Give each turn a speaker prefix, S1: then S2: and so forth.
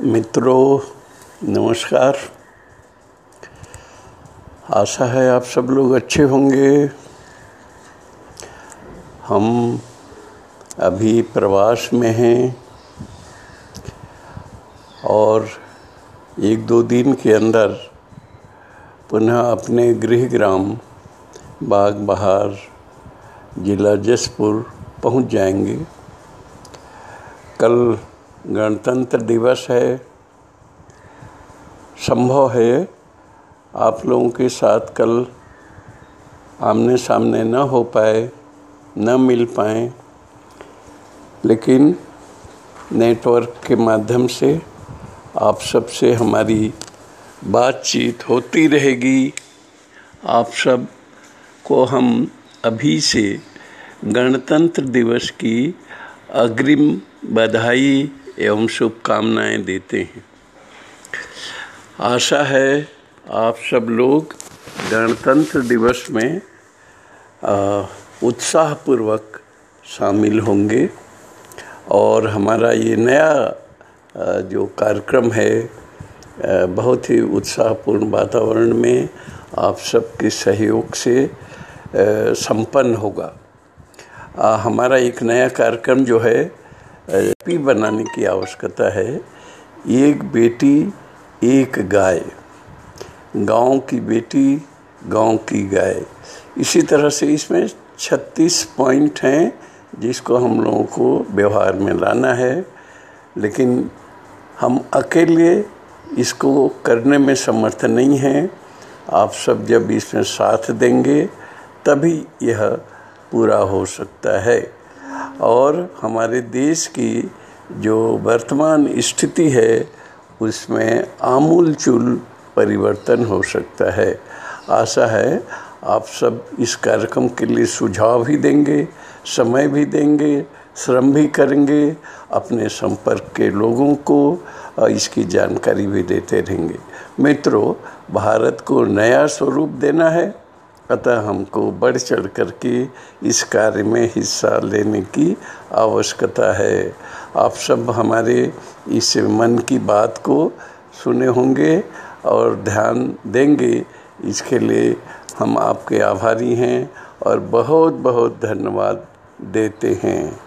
S1: मित्रों, नमस्कार। आशा है आप सब लोग अच्छे होंगे। हम अभी प्रवास में हैं और एक दो दिन के अंदर पुनः अपने गृह ग्राम बाग बहार जिला जसपुर पहुँच जाएँगे। कल गणतंत्र दिवस है। संभव है आप लोगों के साथ कल आमने सामने न हो पाए, न मिल पाए। लेकिन नेटवर्क के माध्यम से आप सबसे हमारी बातचीत होती रहेगी। आप सबको हम अभी से गणतंत्र दिवस की अग्रिम बधाई एवं शुभकामनाएँ देते हैं। आशा है आप सब लोग गणतंत्र दिवस में उत्साहपूर्वक शामिल होंगे और हमारा ये नया जो कार्यक्रम है बहुत ही उत्साहपूर्ण वातावरण में आप सबके सहयोग से संपन्न होगा। हमारा एक नया कार्यक्रम जो है पी बनाने की आवश्यकता है। एक बेटी, एक गाय। गाँव की बेटी, गाँव की गाय। इसी तरह से इसमें 36 पॉइंट हैं जिसको हम लोगों को व्यवहार में लाना है। लेकिन हम अकेले इसको करने में समर्थ नहीं हैं। आप सब जब इसमें साथ देंगे, तभी यह पूरा हो सकता है। और हमारे देश की जो वर्तमान स्थिति है, उसमें आमूल चूल परिवर्तन हो सकता है। आशा है आप सब इस कार्यक्रम के लिए सुझाव भी देंगे, समय भी देंगे, श्रम भी करेंगे, अपने संपर्क के लोगों को इसकी जानकारी भी देते रहेंगे। मित्रों, भारत को नया स्वरूप देना है। अतः हमको बढ़ चढ़ करके इस कार्य में हिस्सा लेने की आवश्यकता है। आप सब हमारे इस मन की बात को सुने होंगे और ध्यान देंगे। इसके लिए हम आपके आभारी हैं और बहुत बहुत धन्यवाद देते हैं।